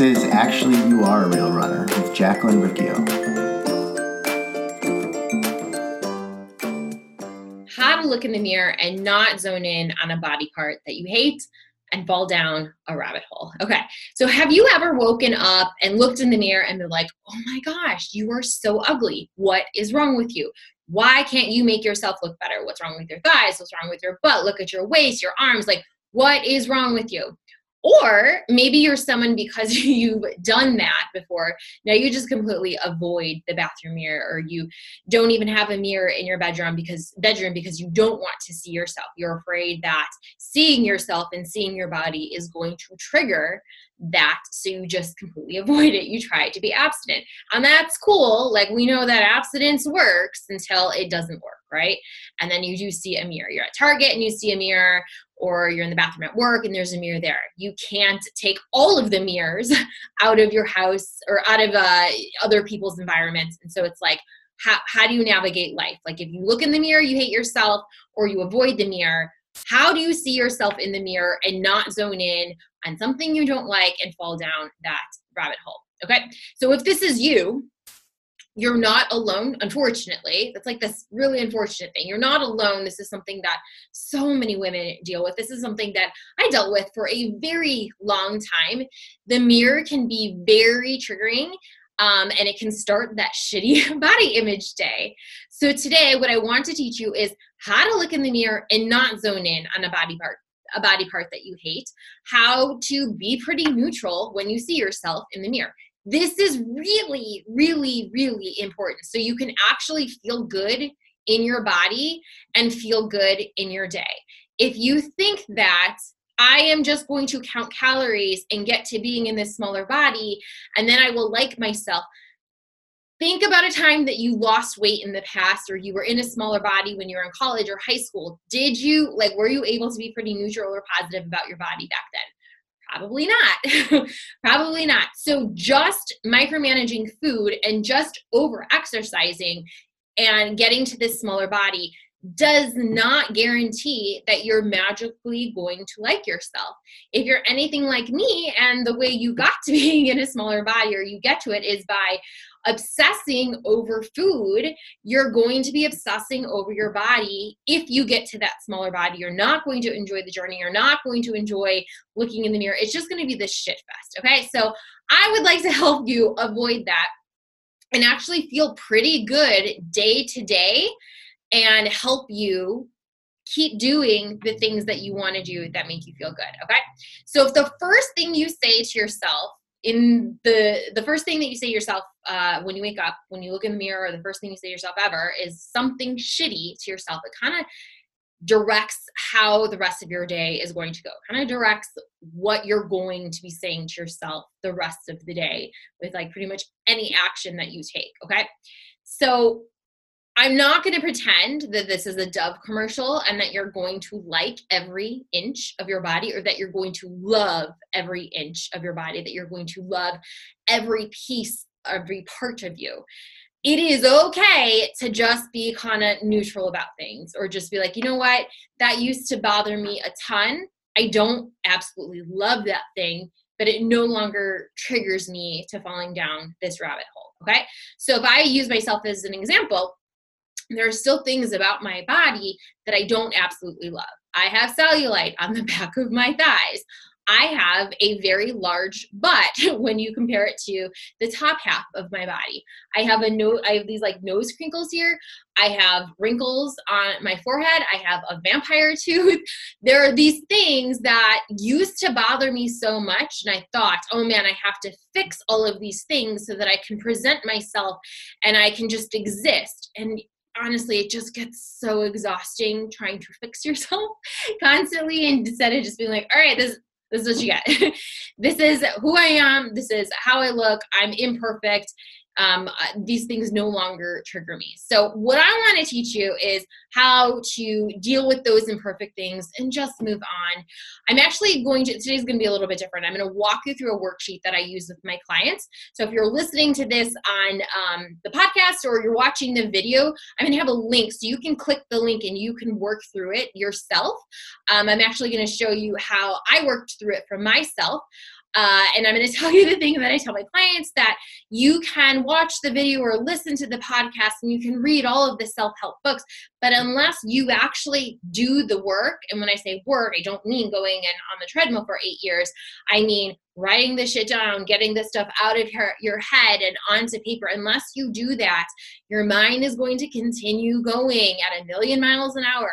Is Actually You Are a Real Runner with Jacqueline Riccio. How to look in the mirror and not zone in on a body part that you hate and fall down a rabbit hole. Okay, so have you ever woken up and looked in the mirror and been like, oh my gosh, you are so ugly. What is wrong with you? Why can't you make yourself look better? What's wrong with your thighs? What's wrong with your butt? Look at your waist, your arms. Like, what is wrong with you? Or maybe you're someone because you've done that before. Now you just completely avoid the bathroom mirror or you don't even have a mirror in your bedroom because bedroom because you don't want to see yourself. You're afraid that seeing yourself and seeing your body is going to trigger that so you just completely avoid it. You try to be abstinent. And that's cool. Like we know that abstinence works until it doesn't work right? And then you do see a mirror. You're at target and you see a mirror or you're in the bathroom at work and there's a mirror there. You can't take all of the mirrors out of your house or out of uh, other people's environments. And so it's like how, how do you navigate life? Like if you look in the mirror you hate yourself or you avoid the mirror. How do you see yourself in the mirror and not zone in on something you don't like and fall down that rabbit hole? Okay, so if this is you, you're not alone, unfortunately. That's like this really unfortunate thing. You're not alone. This is something that so many women deal with. This is something that I dealt with for a very long time. The mirror can be very triggering. Um, and it can start that shitty body image day. So, today, what I want to teach you is how to look in the mirror and not zone in on a body part a body part that you hate how to be pretty neutral when you see yourself in the mirror this is really really really important. So you can actually feel good in your body and feel good in your day. If you think that I am just going to count calories and get to being in this smaller body, and then I will like myself think about a time that you lost weight in the past or you were in a smaller body when you were in college or high school. Did you like were you able to be pretty neutral or positive about your body back then probably not probably not so just micromanaging food and just over exercising and getting to this smaller body does not guarantee that you're magically going to like yourself. If you're anything like me, and the way you got to being in a smaller body or you get to it is by obsessing over food, you're going to be obsessing over your body. If you get to that smaller body, you're not going to enjoy the journey. You're not going to enjoy looking in the mirror. It's just going to be this shit fest. Okay. So I would like to help you avoid that and actually feel pretty good day to day and help you keep doing the things that you want to do that make you feel good okay so if the first thing you say to yourself in the the first thing that you say yourself uh, when you wake up when you look in the mirror or the first thing you say yourself ever is something shitty to yourself. It kind of directs how the rest of your day is going to go. Kind of directs what you're going to be saying to yourself the rest of the day with like pretty much any action that you take okay? So I'm not going to pretend that this is a Dove commercial and that you're going to like every inch of your body or that you're going to love every inch of your body, that you're going to love every piece, every part of you. It is okay to just be kind of neutral about things or just be like, you know what, that used to bother me a ton. I don't absolutely love that thing, but it no longer triggers me to falling down this rabbit hole. Okay. So if I use myself as an example, there are still things about my body that I don't absolutely love. I have cellulite on the back of my thighs. I have a very large butt when you compare it to the top half of my body. I have a no I have these like nose crinkles here. I have wrinkles on my forehead. I have a vampire tooth. There are these things that used to bother me so much and I thought, "Oh man, I have to fix all of these things so that I can present myself and I can just exist." And honestly it just gets so exhausting trying to fix yourself constantly and instead of just being like all right this this is what you get. This is who i am. This is how i look. I'm imperfect um, uh, these things no longer trigger me. So, what I want to teach you is how to deal with those imperfect things and just move on. I'm actually going to, today's going to be a little bit different. I'm going to walk you through a worksheet that I use with my clients. So, if you're listening to this on um, the podcast or you're watching the video, I'm going to have a link so you can click the link and you can work through it yourself. Um, I'm actually going to show you how I worked through it for myself. Uh, and I'm going to tell you the thing that I tell my clients that you can watch the video or listen to the podcast and you can read all of the self help books. But unless you actually do the work, and when I say work, I don't mean going in on the treadmill for eight years, I mean writing this shit down, getting this stuff out of your, your head and onto paper. Unless you do that, your mind is going to continue going at a million miles an hour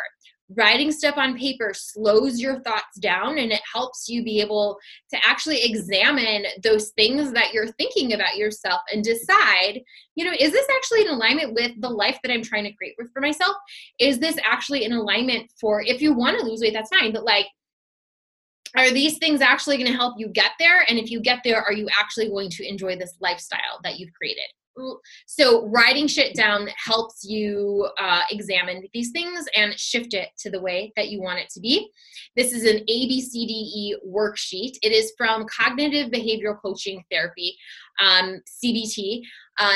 writing stuff on paper slows your thoughts down and it helps you be able to actually examine those things that you're thinking about yourself and decide you know is this actually in alignment with the life that i'm trying to create for myself? Is this actually in alignment for if you want to lose weight that's fine but like are these things actually going to help you get there? And if you get there are you actually going to enjoy this lifestyle that you've created so writing shit down helps you uh, examine these things and shift it to the way that you want it to be. This is an abcde worksheet. It is from cognitive behavioral coaching therapy um, cbt uh,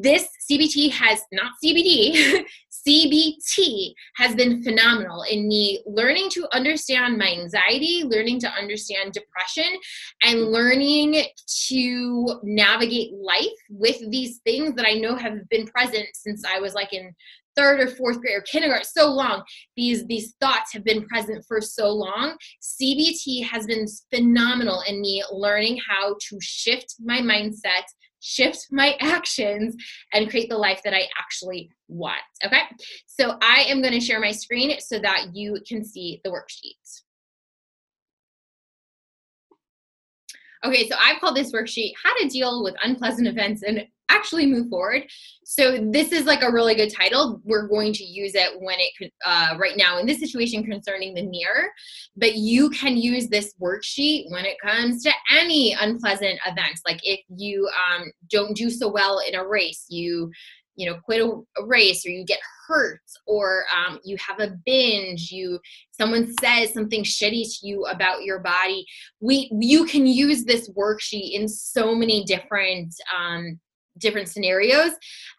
this cbt has not cbd CBT has been phenomenal in me learning to understand my anxiety, learning to understand depression, and learning to navigate life with these things that I know have been present since I was like in third or fourth grade or kindergarten so long. These these thoughts have been present for so long. Cbt has been phenomenal in me learning how to shift my mindset shift my actions and create the life that I actually want. Okay, so I am going to share my screen so that you can see the worksheet. Okay, so I've called this worksheet How to Deal with Unpleasant Events and actually move forward. So this is like a really good title. We're going to use it when it uh, right now in this situation concerning the mirror, but you can use this worksheet when it comes to any unpleasant events. Like if you um, don't do so well in a race, you you know quit a, race or you get hurt or um, you have a binge you someone says something shitty to you about your body we you can use this worksheet in so many different um, different scenarios.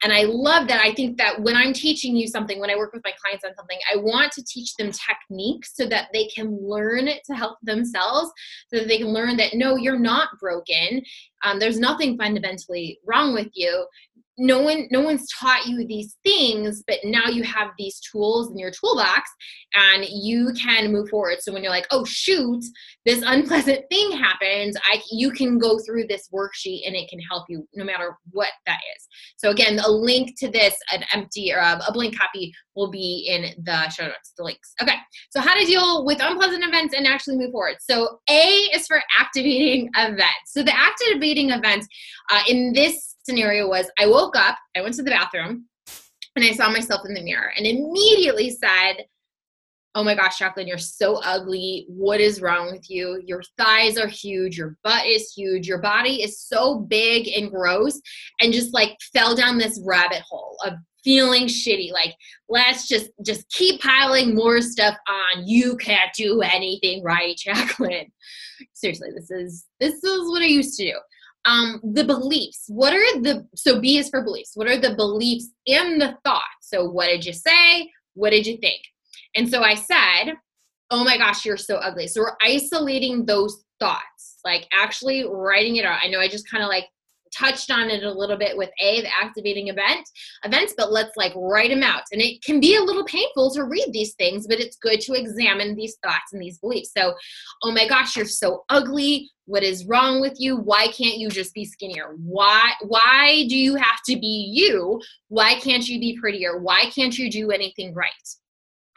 And I love that. I think that when I'm teaching you something, when I work with my clients on something, I want to teach them techniques so that they can learn to help themselves, so that they can learn that no, you're not broken. Um, there's nothing fundamentally wrong with you no one no one's taught you these things but now you have these tools in your toolbox and you can move forward. So when you're like oh shoot this unpleasant thing happens i you can go through this worksheet and it can help you no matter what that is. So again a link to this an empty or a, a blank copy will be in the show notes the links okay so how to deal with unpleasant events and actually move forward so a is for activating events so the activating event uh, in this scenario was I woke up, I went to the bathroom, and I saw myself in the mirror and immediately said, Oh my gosh, Jacqueline, you're so ugly. What is wrong with you? Your thighs are huge. Your butt is huge. Your body is so big and gross. And just like fell down this rabbit hole of feeling shitty like let's just just keep piling more stuff on you can't do anything right jacqueline seriously this is this is what i used to do um, the beliefs. What are the, so B is for beliefs. What are the beliefs in the thought? So what did you say? What did you think? And so I said, oh my gosh, you're so ugly. So we're isolating those thoughts, like actually writing it out. I know I just kind of like touched on it a little bit with a the activating event events but let's like write them out. And it can be a little painful to read these things but it's good to examine these thoughts and these beliefs. So oh my gosh you're so ugly. What is wrong with you? Why can't you just be skinnier? Why why do you have to be you? Why can't you be prettier? Why can't you do anything right?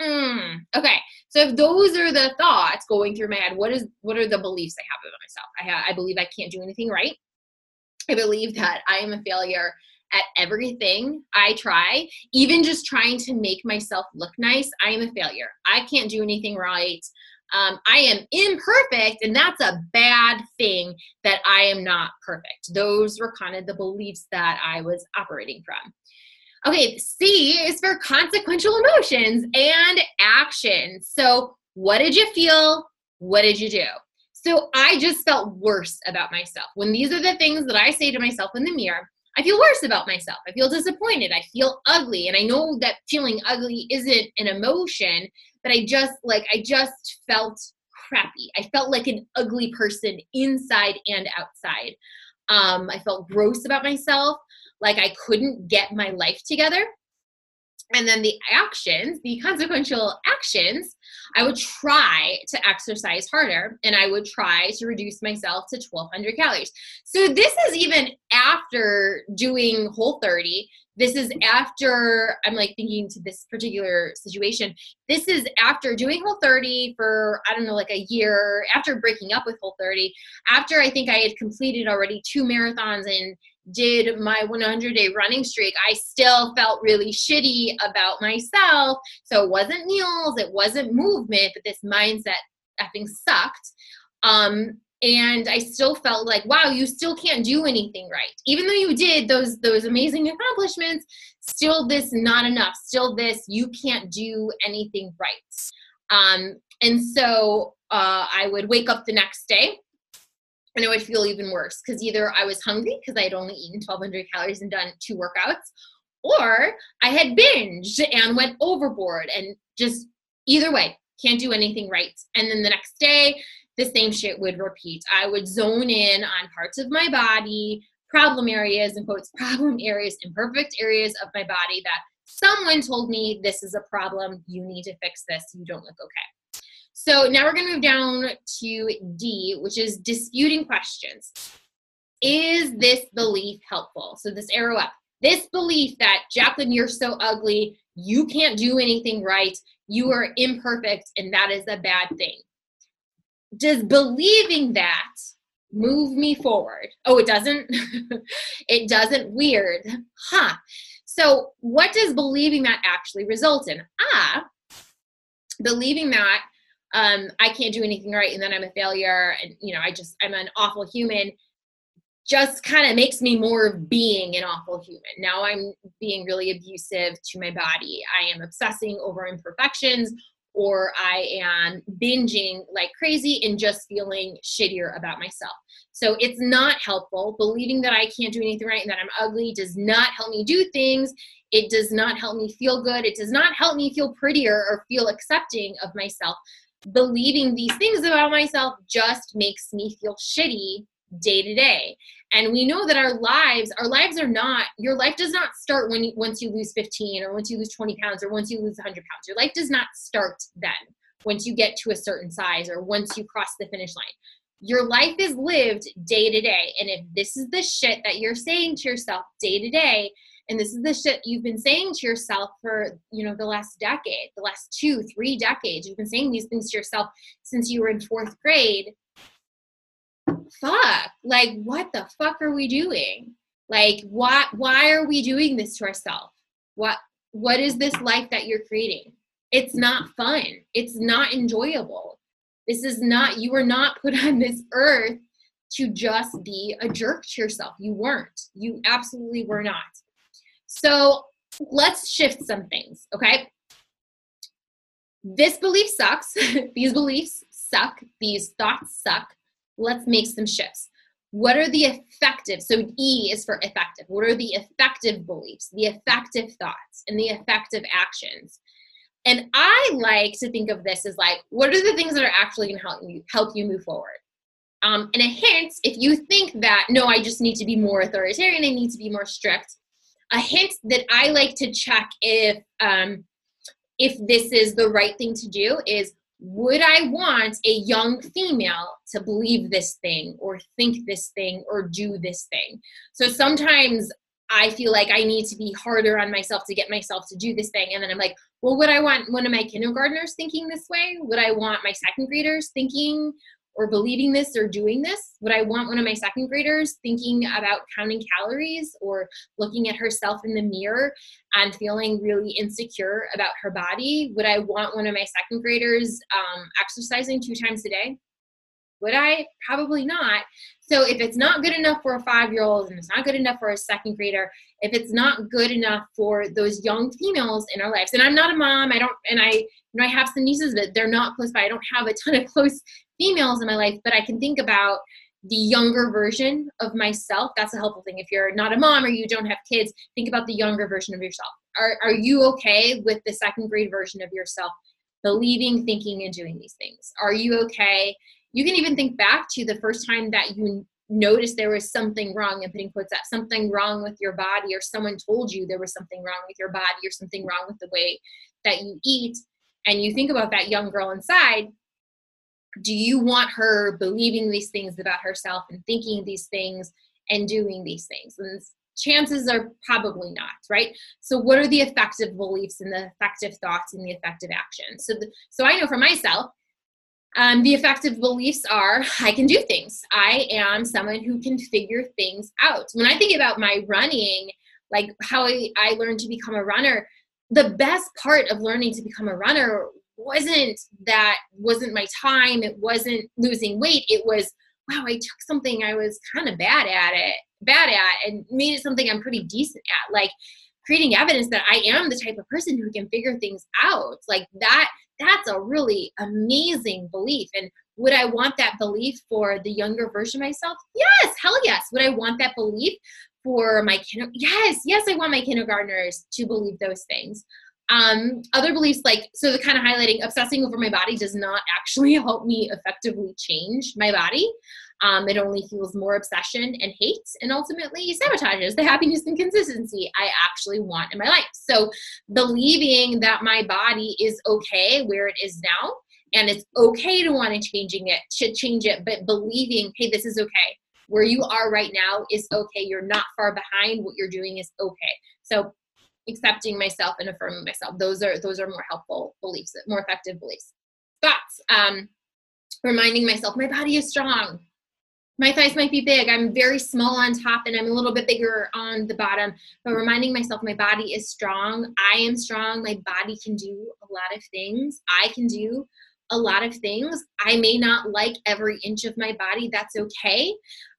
Mm, okay. So if those are the thoughts going through my head what is what are the beliefs i have about myself? I, ha- I believe i can't do anything right I believe that I am a failure at everything I try, even just trying to make myself look nice, I am a failure. I can't do anything right. Um, I am imperfect, and that's a bad thing that I am not perfect. Those were kind of the beliefs that I was operating from. Okay, C is for consequential emotions and actions. So, what did you feel? What did you do? So I just felt worse about myself. When these are the things that I say to myself in the mirror, I feel worse about myself. I feel disappointed. I feel ugly. And I know that feeling ugly isn't an emotion, but I just like, I just felt crappy. I felt like an ugly person inside and outside. Um, I felt gross about myself, like I couldn't get my life together. And then the actions, the consequential actions, I would try to exercise harder and I would try to reduce myself to 1200 calories. So this is even after doing whole 30. This is after I'm like thinking to this particular situation. This is after doing whole 30 for I don't know like a year, after breaking up with whole 30, after I think I had completed already two marathons and did my 100 day running streak, I still felt really shitty about myself. So it wasn't meals, it wasn't movement, but this mindset effing sucked. Um, and I still felt like, wow, you still can't do anything right. Even though you did those those amazing accomplishments, still this not enough. Still this you can't do anything right. Um, and so uh, I would wake up the next day and it would feel even worse because either I was hungry because I had only eaten 1200 calories and done two workouts, or I had binged and went overboard and just either way, can't do anything right. And then the next day, the same shit would repeat. I would zone in on parts of my body, problem areas, and quotes, problem areas, imperfect areas of my body that someone told me this is a problem. You need to fix this. You don't look okay. So now we're going to move down to D, which is disputing questions. Is this belief helpful? So this arrow up. This belief that Jacqueline, you're so ugly, you can't do anything right, you are imperfect, and that is a bad thing. Does believing that move me forward? Oh, it doesn't? it doesn't. Weird. Huh. So, what does believing that actually result in? Ah, believing that um, I can't do anything right and then I'm a failure and you know I just I'm an awful human just kind of makes me more of being an awful human. Now I'm being really abusive to my body. I am obsessing over imperfections or I am binging like crazy and just feeling shittier about myself. So it's not helpful. Believing that I can't do anything right and that I'm ugly does not help me do things. It does not help me feel good. It does not help me feel prettier or feel accepting of myself believing these things about myself just makes me feel shitty day to day. And we know that our lives our lives are not your life does not start when you, once you lose 15 or once you lose 20 pounds or once you lose 100 pounds. Your life does not start then once you get to a certain size or once you cross the finish line. Your life is lived day to day. And if this is the shit that you're saying to yourself day to day and this is the shit you've been saying to yourself for you know the last decade the last two three decades. You've been saying these things to yourself since you were in fourth grade. Fuck. Like what the fuck are we doing? Like why why are we doing this to ourselves what what is this life that you're creating? It's not fun. It's not enjoyable. This is not you were not put on this earth to just be a jerk to yourself. You weren't. You absolutely were not so let's shift some things, okay? This belief sucks. These beliefs suck. These thoughts suck. Let's make some shifts. What are the effective? So E is for effective. What are the effective beliefs, the effective thoughts, and the effective actions? And I like to think of this as like, what are the things that are actually going to help you help you move forward? Um, and a hint, if you think that no, I just need to be more authoritarian, I need to be more strict, a hint that I like to check if um, if this is the right thing to do is would I want a young female to believe this thing or think this thing or do this thing? So sometimes I feel like I need to be harder on myself to get myself to do this thing. And then I'm like, well, would I want one of my kindergartners thinking this way? Would I want my second graders thinking or believing this or doing this? Would I want one of my second graders thinking about counting calories or looking at herself in the mirror and feeling really insecure about her body? Would I want one of my second graders um, exercising two times a day? Would I? Probably not. So if it's not good enough for a five year old and it's not good enough for a second grader, if it's not good enough for those young females in our lives, and I'm not a mom, I don't, and I, you know, I have some nieces, but they're not close by. I don't have a ton of close females in my life, but I can think about the younger version of myself. That's a helpful thing. If you're not a mom or you don't have kids, think about the younger version of yourself. Are, are you okay with the second grade version of yourself believing, thinking, and doing these things. Are you okay? You can even think back to the first time that you noticed there was something wrong and putting quotes that something wrong with your body or someone told you there was something wrong with your body or something wrong with the way that you eat and you think about that young girl inside do you want her believing these things about herself and thinking these things and doing these things and chances are probably not right so what are the effective beliefs and the effective thoughts and the effective actions so the, so i know for myself um, the effective beliefs are I can do things. I am someone who can figure things out. When I think about my running, like how I, I learned to become a runner, the best part of learning to become a runner wasn't that wasn't my time it wasn't losing weight it was wow i took something i was kind of bad at it bad at and made it something i'm pretty decent at like creating evidence that i am the type of person who can figure things out like that that's a really amazing belief. And would I want that belief for the younger version of myself? Yes, hell yes. Would I want that belief for my kinder? Yes, yes, I want my kindergartners to believe those things. Um, other beliefs like so the kind of highlighting obsessing over my body does not actually help me effectively change my body. Um, it only fuels more obsession and hate and ultimately sabotages the happiness and consistency I actually want in my life. So, believing that my body is okay where it is now and it's okay to want to changing it to change it but believing hey this is okay where you are right now is okay you're not far behind what you're doing is okay so accepting myself and affirming myself those are those are more helpful beliefs more effective beliefs thoughts um reminding myself my body is strong my thighs might be big. I'm very small on top and I'm a little bit bigger on the bottom. But reminding myself my body is strong. I am strong. My body can do a lot of things. I can do a lot of things. I may not like every inch of my body. That's okay.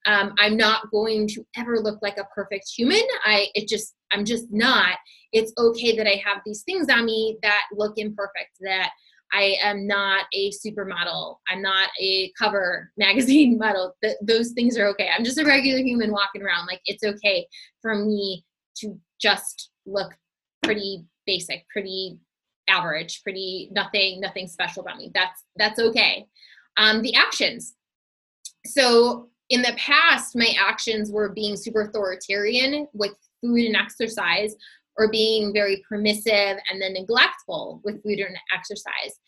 Um, I'm not going to ever look like a perfect human. I it just I'm just not. It's okay that I have these things on me that look imperfect. That I am not a supermodel. I'm not a cover magazine model. Th- those things are okay. I'm just a regular human walking around. Like it's okay for me to just look pretty basic, pretty average, pretty nothing, nothing special about me. That's that's okay. Um, the actions. So in the past, my actions were being super authoritarian with food and exercise or being very permissive and then neglectful with food and exercise.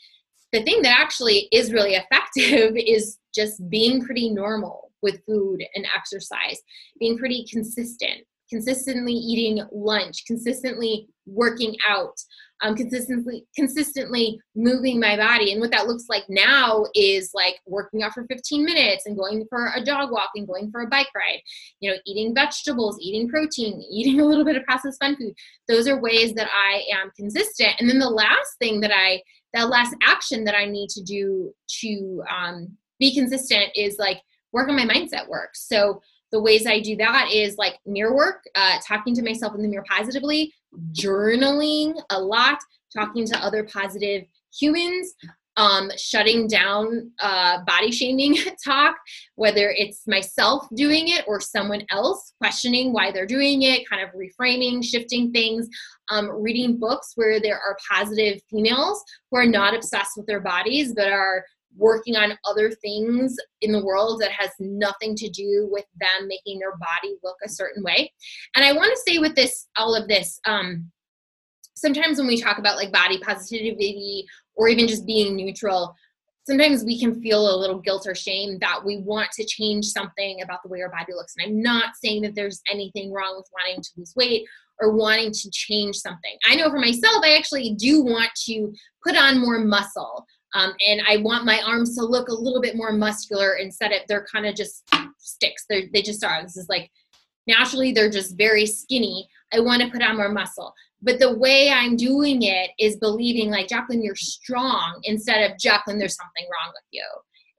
The thing that actually is really effective is just being pretty normal with food and exercise, being pretty consistent, consistently eating lunch, consistently working out, um, consistently consistently moving my body. And what that looks like now is like working out for 15 minutes and going for a dog walk and going for a bike ride. You know, eating vegetables, eating protein, eating a little bit of processed fun food. Those are ways that I am consistent. And then the last thing that I, that last action that I need to do to um, be consistent is like work on my mindset work. So the ways I do that is like mirror work, uh, talking to myself in the mirror positively, journaling a lot, talking to other positive humans, um, shutting down uh, body shaming talk, whether it's myself doing it or someone else, questioning why they're doing it, kind of reframing, shifting things, um, reading books where there are positive females who are not obsessed with their bodies but are working on other things in the world that has nothing to do with them making their body look a certain way. And I want to say with this, all of this, um, sometimes when we talk about like body positivity or even just being neutral, sometimes we can feel a little guilt or shame that we want to change something about the way our body looks. And I'm not saying that there's anything wrong with wanting to lose weight or wanting to change something. I know for myself, I actually do want to put on more muscle. Um, and I want my arms to look a little bit more muscular instead of they're kind of just sticks. They're, they just are. This is like naturally they're just very skinny. I want to put on more muscle. But the way I'm doing it is believing like Jacqueline, you're strong instead of Jacqueline, there's something wrong with you.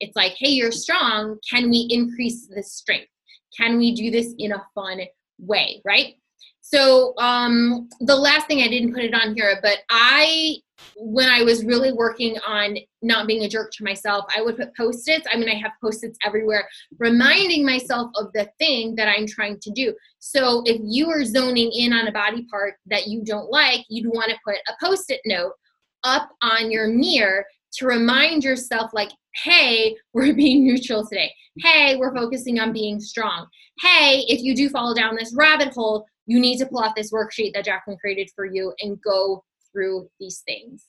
It's like, hey, you're strong. Can we increase the strength? Can we do this in a fun way? Right. So um, the last thing I didn't put it on here, but I when I was really working on not being a jerk to myself, I would put post its. I mean, I have post its everywhere, reminding myself of the thing that I'm trying to do. So if you are zoning in on a body part that you don't like, you'd want to put a post it note up on your mirror to remind yourself, like, hey, we're being neutral today. Hey, we're focusing on being strong. Hey, if you do fall down this rabbit hole, you need to pull out this worksheet that Jacqueline created for you and go through these things.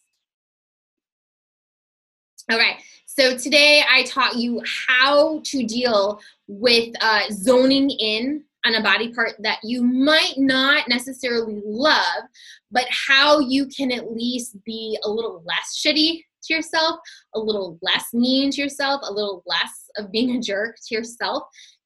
Okay, so today I taught you how to deal with uh, zoning in on a body part that you might not necessarily love, but how you can at least be a little less shitty to yourself, a little less mean to yourself, a little less of being a jerk to yourself.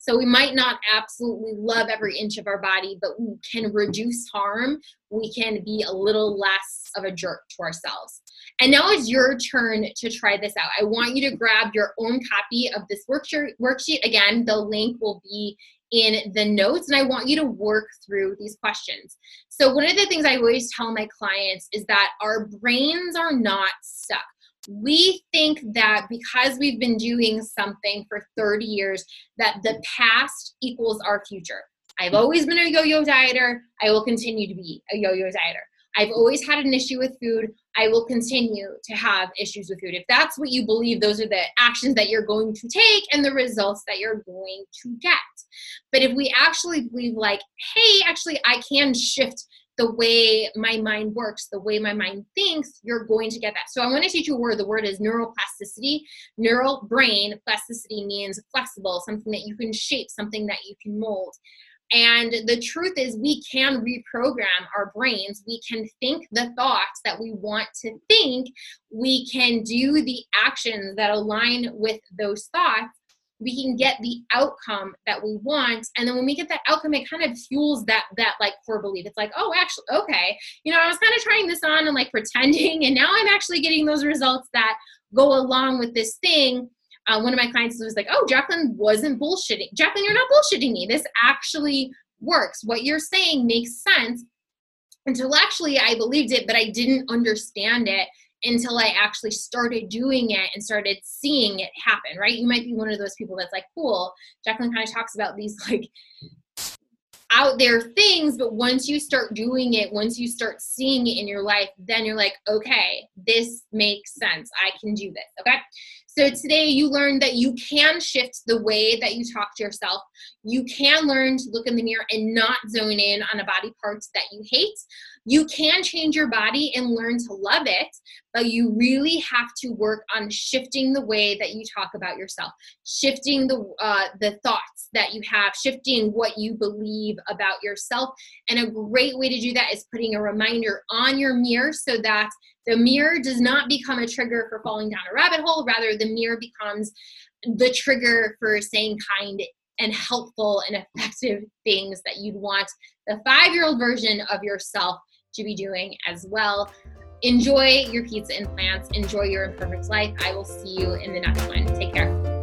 So we might not absolutely love every inch of our body, but we can reduce harm. We can be a little less of a jerk to ourselves. And now it's your turn to try this out. I want you to grab your own copy of this worksheet. Again, the link will be in the notes, and I want you to work through these questions. So, one of the things I always tell my clients is that our brains are not stuck we think that because we've been doing something for 30 years that the past equals our future. I've always been a yo-yo dieter. I will continue to be a yo-yo dieter. I've always had an issue with food. I will continue to have issues with food. If that's what you believe those are the actions that you're going to take and the results that you're going to get. But if we actually believe like hey actually i can shift the way my mind works, the way my mind thinks, you're going to get that. So I want to teach you a word. The word is neuroplasticity. Neural brain plasticity means flexible, something that you can shape, something that you can mold. And the truth is, we can reprogram our brains. We can think the thoughts that we want to think. We can do the actions that align with those thoughts we can get the outcome that we want. And then when we get that outcome it kind of fuels that that like core belief. It's like oh actually okay. You know i was kind of trying this on and like pretending and now i'm actually getting those results that go along with this thing. Uh, one of my clients was like oh jacqueline wasn't bullshitting. Jacqueline you're not bullshitting me. This actually works. What you're saying makes sense. Intellectually i believed it but i didn't understand it until I actually started doing it and started seeing it happen, right? You might be one of those people that's like, cool. Jacqueline kind of talks about these like out there things, but once you start doing it, once you start seeing it in your life, then you're like, okay, this makes sense. I can do this. Okay. So today you learned that you can shift the way that you talk to yourself. You can learn to look in the mirror and not zone in on a body parts that you hate. You can change your body and learn to love it, but you really have to work on shifting the way that you talk about yourself, shifting the uh, the thoughts that you have, shifting what you believe about yourself. And a great way to do that is putting a reminder on your mirror so that the mirror does not become a trigger for falling down a rabbit hole. Rather, the mirror becomes the trigger for saying kind and helpful and effective things that you'd want the five year old version of yourself to be doing as well. Enjoy your pizza and plants. Enjoy your imperfect life. I will see you in the next one. Take care.